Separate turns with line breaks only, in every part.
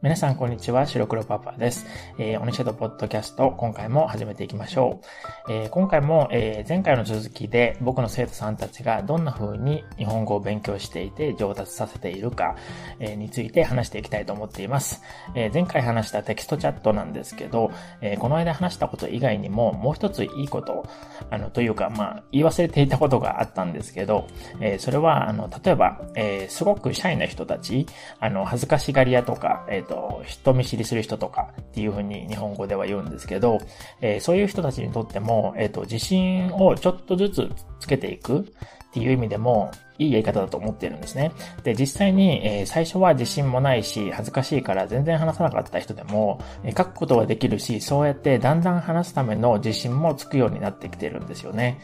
皆さん、こんにちは。白黒パパです。えー、オニシャドポッドキャスト、今回も始めていきましょう。えー、今回も、えー、前回の続きで、僕の生徒さんたちがどんな風に日本語を勉強していて上達させているか、えー、について話していきたいと思っています。えー、前回話したテキストチャットなんですけど、えー、この間話したこと以外にも、もう一ついいこと、あの、というか、まあ、言い忘れていたことがあったんですけど、えー、それは、あの、例えば、えー、すごくシャイな人たち、あの、恥ずかしがり屋とか、え、ー、と、人見知りする人とかっていうふうに日本語では言うんですけど、えー、そういう人たちにとっても、えっ、ー、と、自信をちょっとずつつけていくっていう意味でも、いいやり方だと思っているんですね。で、実際に、え、最初は自信もないし、恥ずかしいから全然話さなかった人でも、え、書くことはできるし、そうやってだんだん話すための自信もつくようになってきてるんですよね。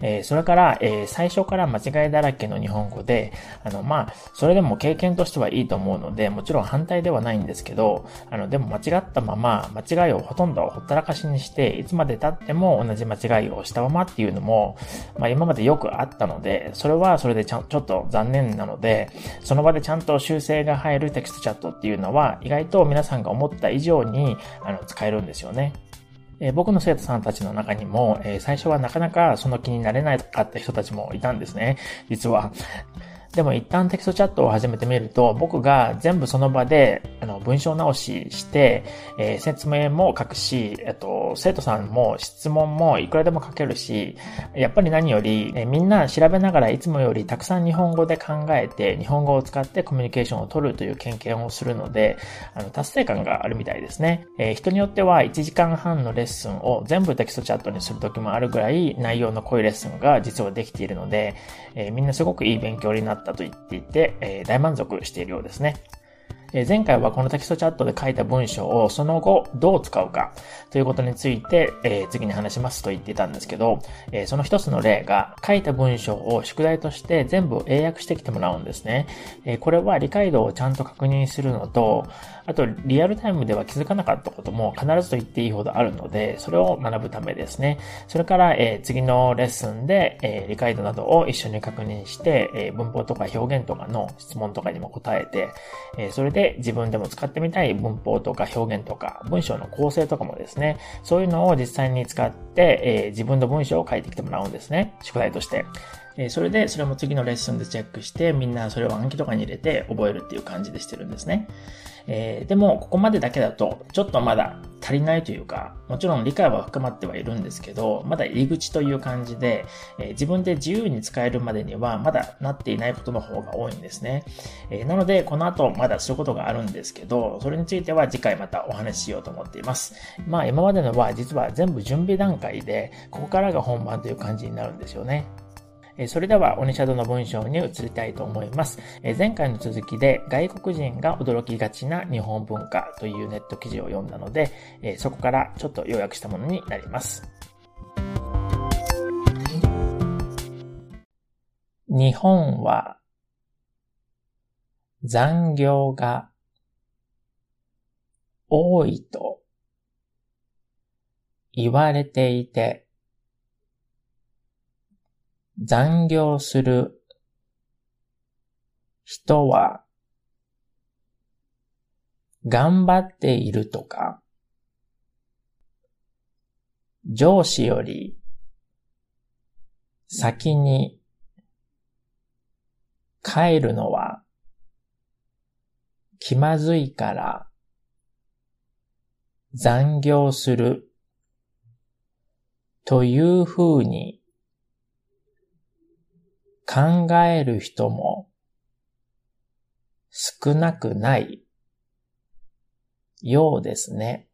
え、それから、え最初から間違いだらけの日本語で、あの、まあ、それでも経験としてはいいと思うので、もちろん反対ではないんですけど、あの、でも間違ったまま、間違いをほとんどほったらかしにして、いつまで経っても同じ間違いをしたままっていうのも、まあ、今までよくあったので、それはそれでちゃん、ちょっと残念なので、その場でちゃんと修正が入るテキストチャットっていうのは、意外と皆さんが思った以上にあの使えるんですよね。え、僕の生徒さんたちの中にも、え、最初はなかなかその気になれなかった人たちもいたんですね。実は。でも一旦テキストチャットを始めてみると、僕が全部その場で、あの、文章直しして、えー、説明も書くし、えっと、生徒さんも質問もいくらでも書けるし、やっぱり何より、えー、みんな調べながらいつもよりたくさん日本語で考えて、日本語を使ってコミュニケーションを取るという経験をするので、あの、達成感があるみたいですね。えー、人によっては1時間半のレッスンを全部テキストチャットにする時もあるぐらい内容の濃いレッスンが実はできているので、え、みんなすごくいい勉強になってたと言っていて、えー、大満足しているようですね。え前回はこのテキストチャットで書いた文章をその後どう使うかということについて、え、次に話しますと言っていたんですけど、えー、その一つの例が書いた文章を宿題として全部英訳してきてもらうんですね。え、これは理解度をちゃんと確認するのと、あとリアルタイムでは気づかなかったことも必ずと言っていいほどあるので、それを学ぶためですね。それから、え次のレッスンで、え理解度などを一緒に確認して、え文法とか表現とかの質問とかにも答えて、えそれで自分でも使ってみたい文法とか表現とか、文章の構成とかもですね、そういうのを実際に使って、えー、自分の文章を書いてきてもらうんですね。宿題として。えそれで、それも次のレッスンでチェックして、みんなそれを暗記とかに入れて覚えるっていう感じでしてるんですね。えー、でも、ここまでだけだと、ちょっとまだ足りないというか、もちろん理解は深まってはいるんですけど、まだ入り口という感じで、えー、自分で自由に使えるまでにはまだなっていないことの方が多いんですね。えー、なので、この後まだすることがあるんですけど、それについては次回またお話ししようと思っています。まあ今までのは実は全部準備段階で、ここからが本番という感じになるんですよね。それでは、オニシャドの文章に移りたいと思います。前回の続きで、外国人が驚きがちな日本文化というネット記事を読んだので、そこからちょっと要約したものになります。日本は残業が多いと言われていて、残業する人は頑張っているとか、上司より先に帰るのは気まずいから残業するというふうに考える人も少なくないようですね。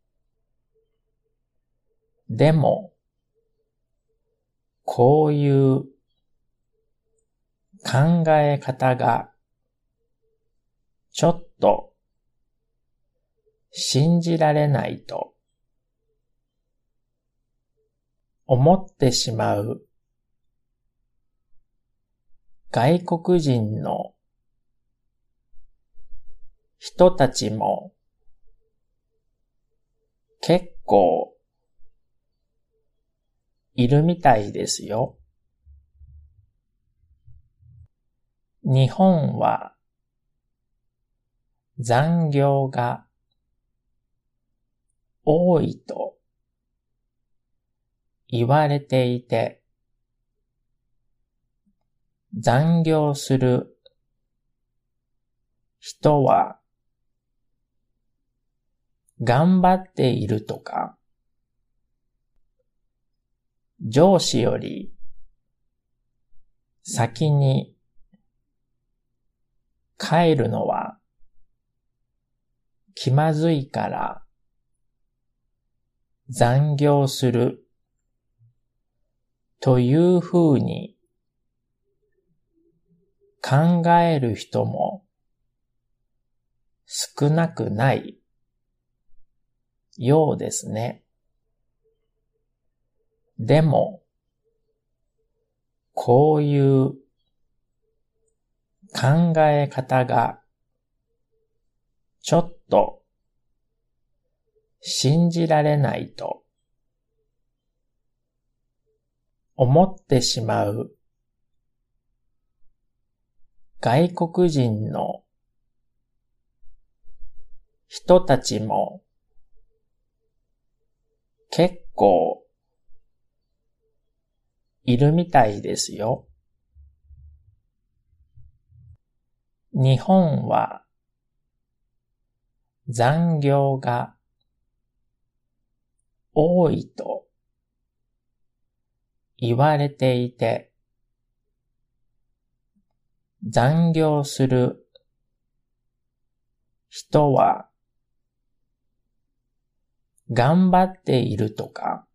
でも、こういう考え方がちょっと信じられないと思ってしまう外国人の人たちも結構いるみたいですよ。日本は残業が多いと言われていて残業する人は頑張っているとか上司より先に帰るのは気まずいから残業するというふうに考える人も少なくないようですね。でも、こういう考え方がちょっと信じられないと思ってしまう外国人の人たちも結構いるみたいですよ。日本は残業が多いと言われていて残業する人は頑張っているとか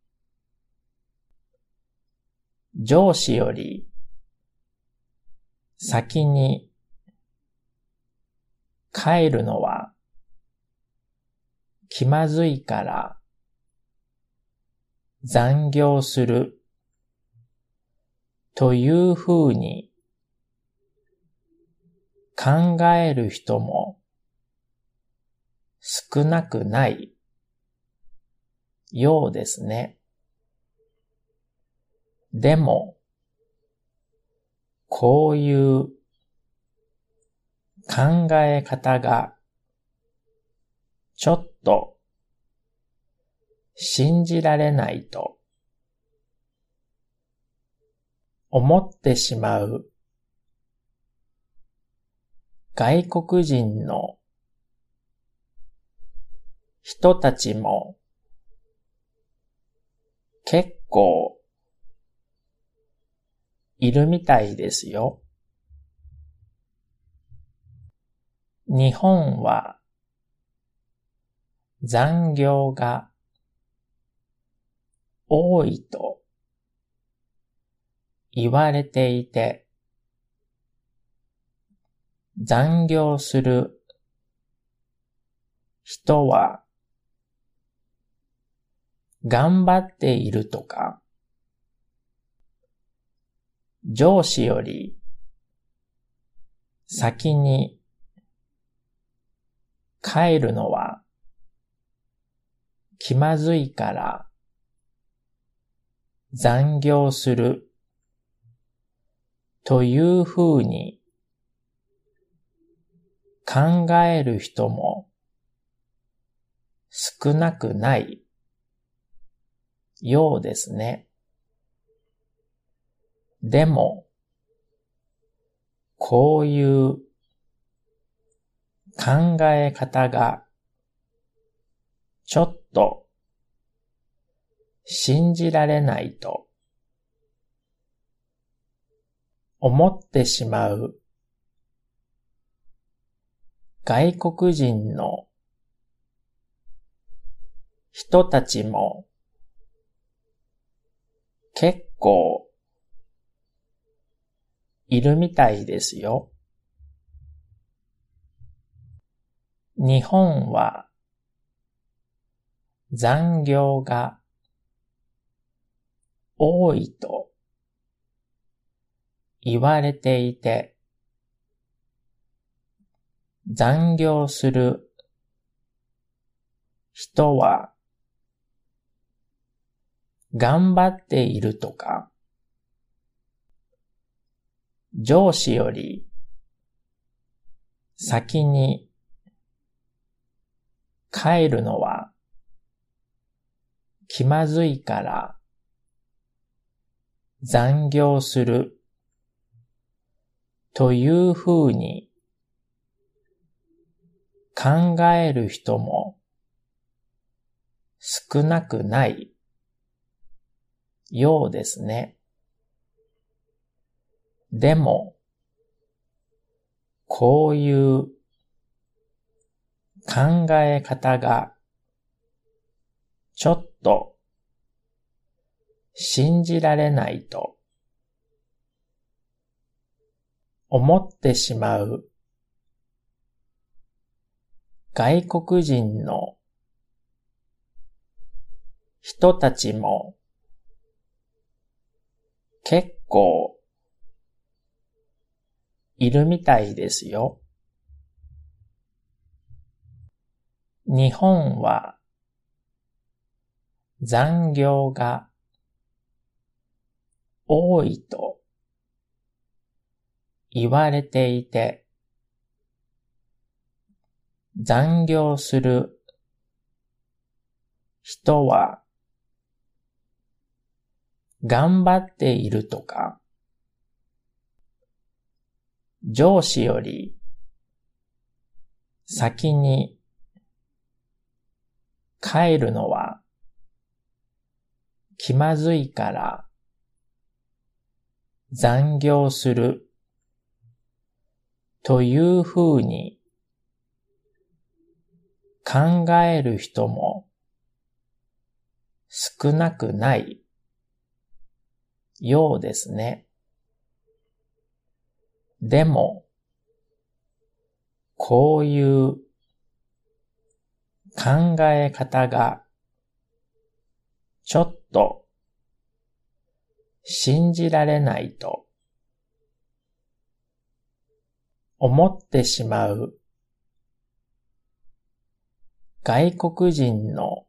上司より先に帰るのは気まずいから残業するというふうに考える人も少なくないようですね。でも、こういう考え方がちょっと信じられないと思ってしまう外国人の人たちも結構いるみたいですよ。日本は残業が多いと言われていて残業する人は頑張っているとか上司より先に帰るのは気まずいから残業するというふうに考える人も少なくないようですね。でも、こういう考え方がちょっと信じられないと思ってしまう外国人の人たちも結構いるみたいですよ。日本は残業が多いと言われていて残業する人は頑張っているとか上司より先に帰るのは気まずいから残業するというふうに考える人も少なくないようですね。でも、こういう考え方がちょっと信じられないと思ってしまう外国人の人たちも結構いるみたいですよ。日本は残業が多いと言われていて、残業する人は頑張っているとか、上司より先に帰るのは気まずいから残業するというふうに考える人も少なくないようですね。でも、こういう考え方がちょっと信じられないと思ってしまう外国人の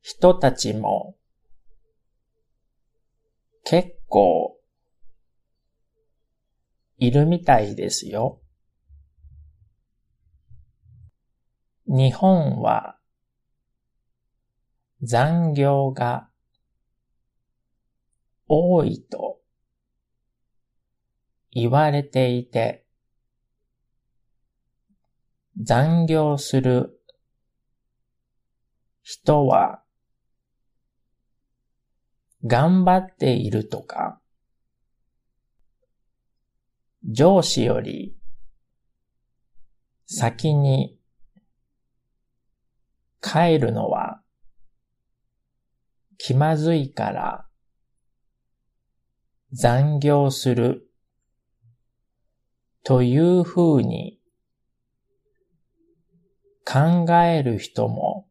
人たちも結構いるみたいですよ。日本は残業が多いと言われていて残業する人は頑張っているとか、上司より先に帰るのは気まずいから残業するというふうに考える人も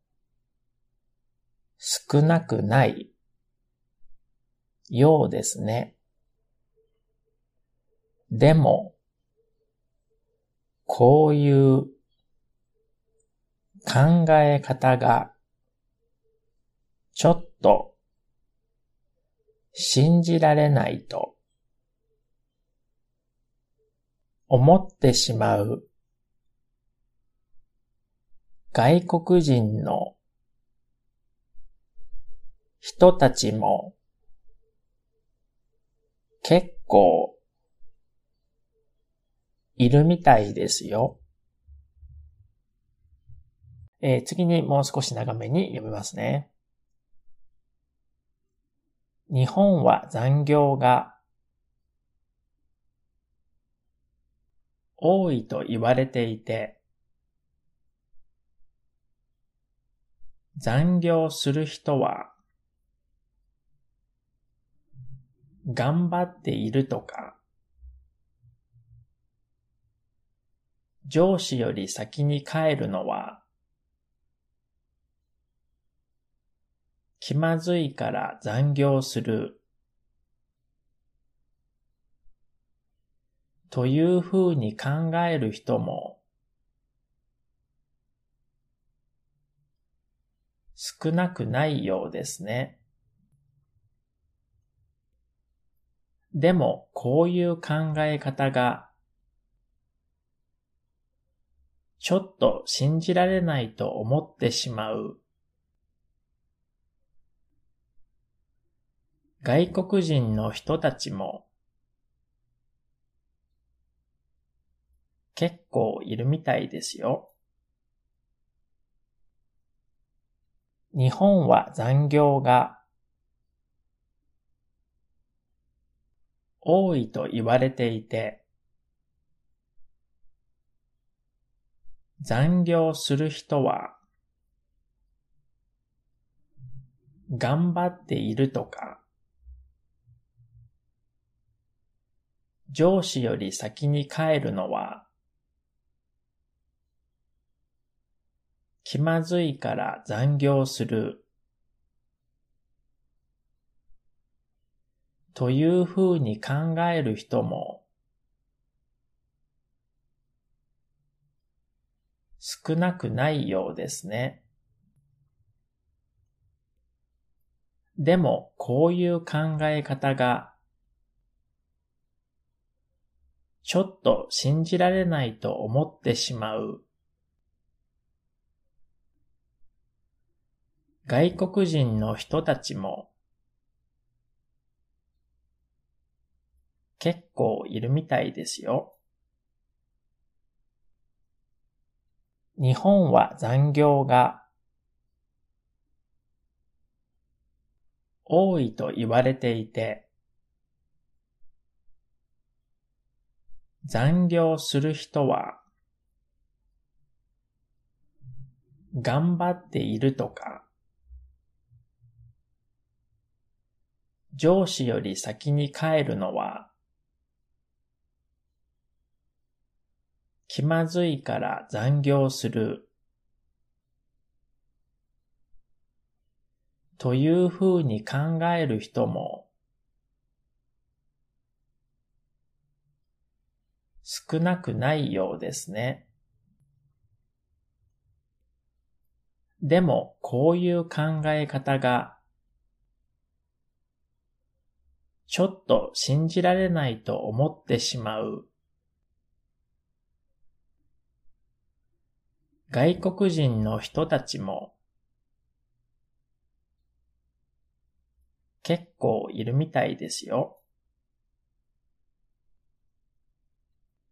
少なくないようですね。でも、こういう考え方がちょっと信じられないと思ってしまう外国人の人たちも結構いるみたいですよ。えー、次にもう少し長めに読みますね。日本は残業が多いと言われていて、残業する人は頑張っているとか、上司より先に帰るのは、気まずいから残業する、というふうに考える人も、少なくないようですね。でもこういう考え方がちょっと信じられないと思ってしまう外国人の人たちも結構いるみたいですよ。日本は残業が多いと言われていて、残業する人は頑張っているとか、上司より先に帰るのは気まずいから残業するというふうに考える人も少なくないようですね。でもこういう考え方がちょっと信じられないと思ってしまう外国人の人たちも結構いるみたいですよ。日本は残業が多いと言われていて、残業する人は頑張っているとか、上司より先に帰るのは気まずいから残業するというふうに考える人も少なくないようですね。でもこういう考え方がちょっと信じられないと思ってしまう。外国人の人たちも結構いるみたいですよ。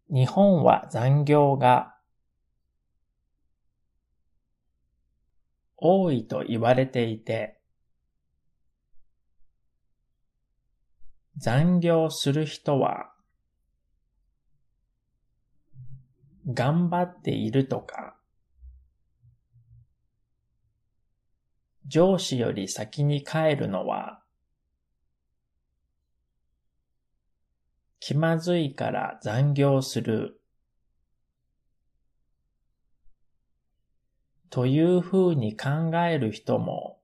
日本は残業が多いと言われていて、残業する人は頑張っているとか、上司より先に帰るのは気まずいから残業するというふうに考える人も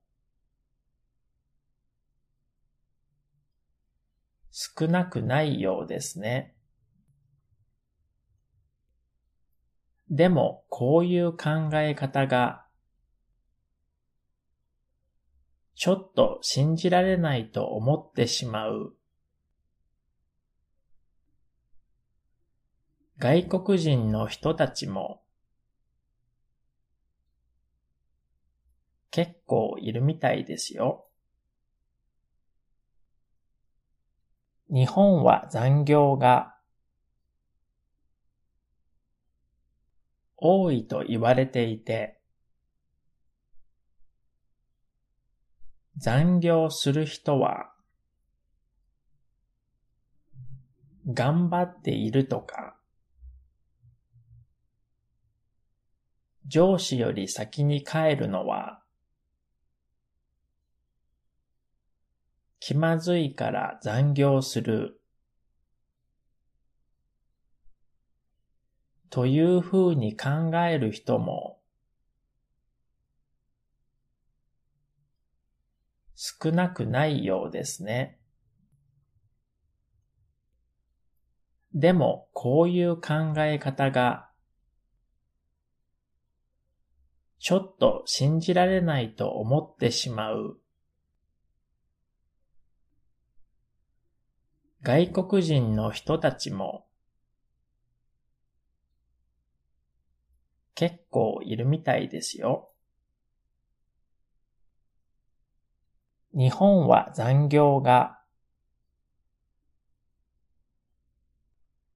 少なくないようですね。でもこういう考え方がちょっと信じられないと思ってしまう外国人の人たちも結構いるみたいですよ。日本は残業が多いと言われていて、残業する人は頑張っているとか、上司より先に帰るのは気まずいから残業するというふうに考える人も少なくないようですね。でもこういう考え方がちょっと信じられないと思ってしまう外国人の人たちも結構いるみたいですよ。日本は残業が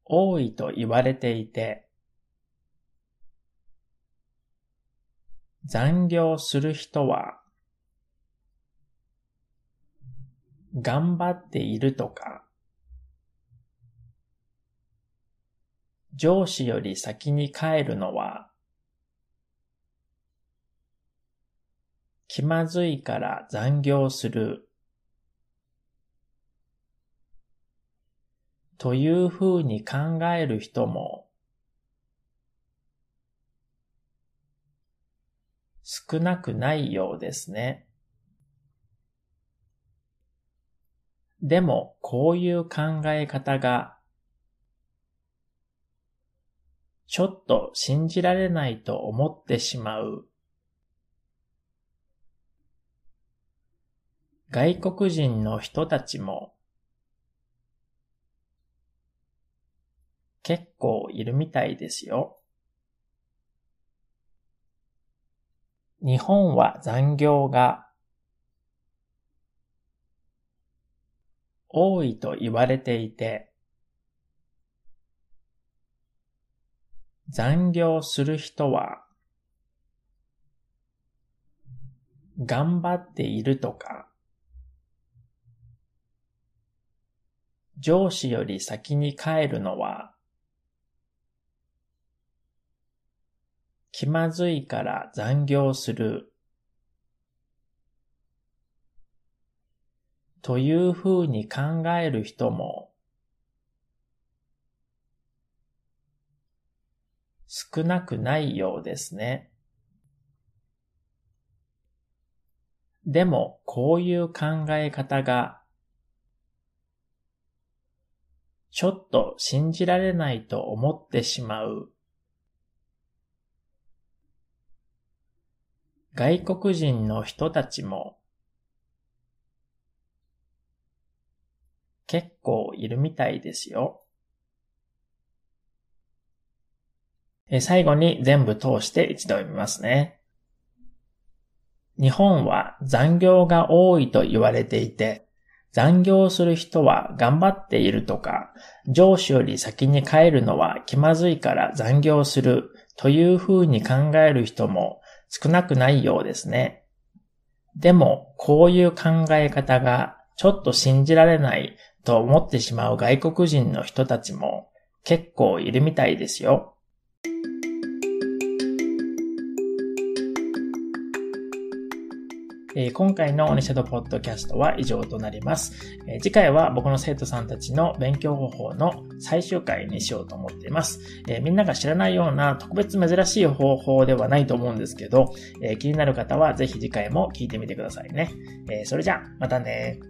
多いと言われていて、残業する人は頑張っているとか上司より先に帰るのは、気まずいから残業する。というふうに考える人も少なくないようですね。でも、こういう考え方がちょっと信じられないと思ってしまう外国人の人たちも結構いるみたいですよ。日本は残業が多いと言われていて、残業する人は頑張っているとか、上司より先に帰るのは、気まずいから残業する。というふうに考える人も少なくないようですね。でも、こういう考え方がちょっと信じられないと思ってしまう。外国人の人たちも結構いるみたいですよ。最後に全部通して一度読みますね。日本は残業が多いと言われていて、残業する人は頑張っているとか、上司より先に帰るのは気まずいから残業するというふうに考える人も少なくないようですね。でも、こういう考え方がちょっと信じられないと思ってしまう外国人の人たちも結構いるみたいですよ。え、今回のオニシャドポッドキャストは以上となります、え、次回は僕の生徒さんたちの勉強方法の最終回にしようと思っています。え、みんなが知らないような特別珍しい方法ではないと思うんですけど、え気になる方はぜひ次回も聞いてみてくださいね。えそれじゃあ、またね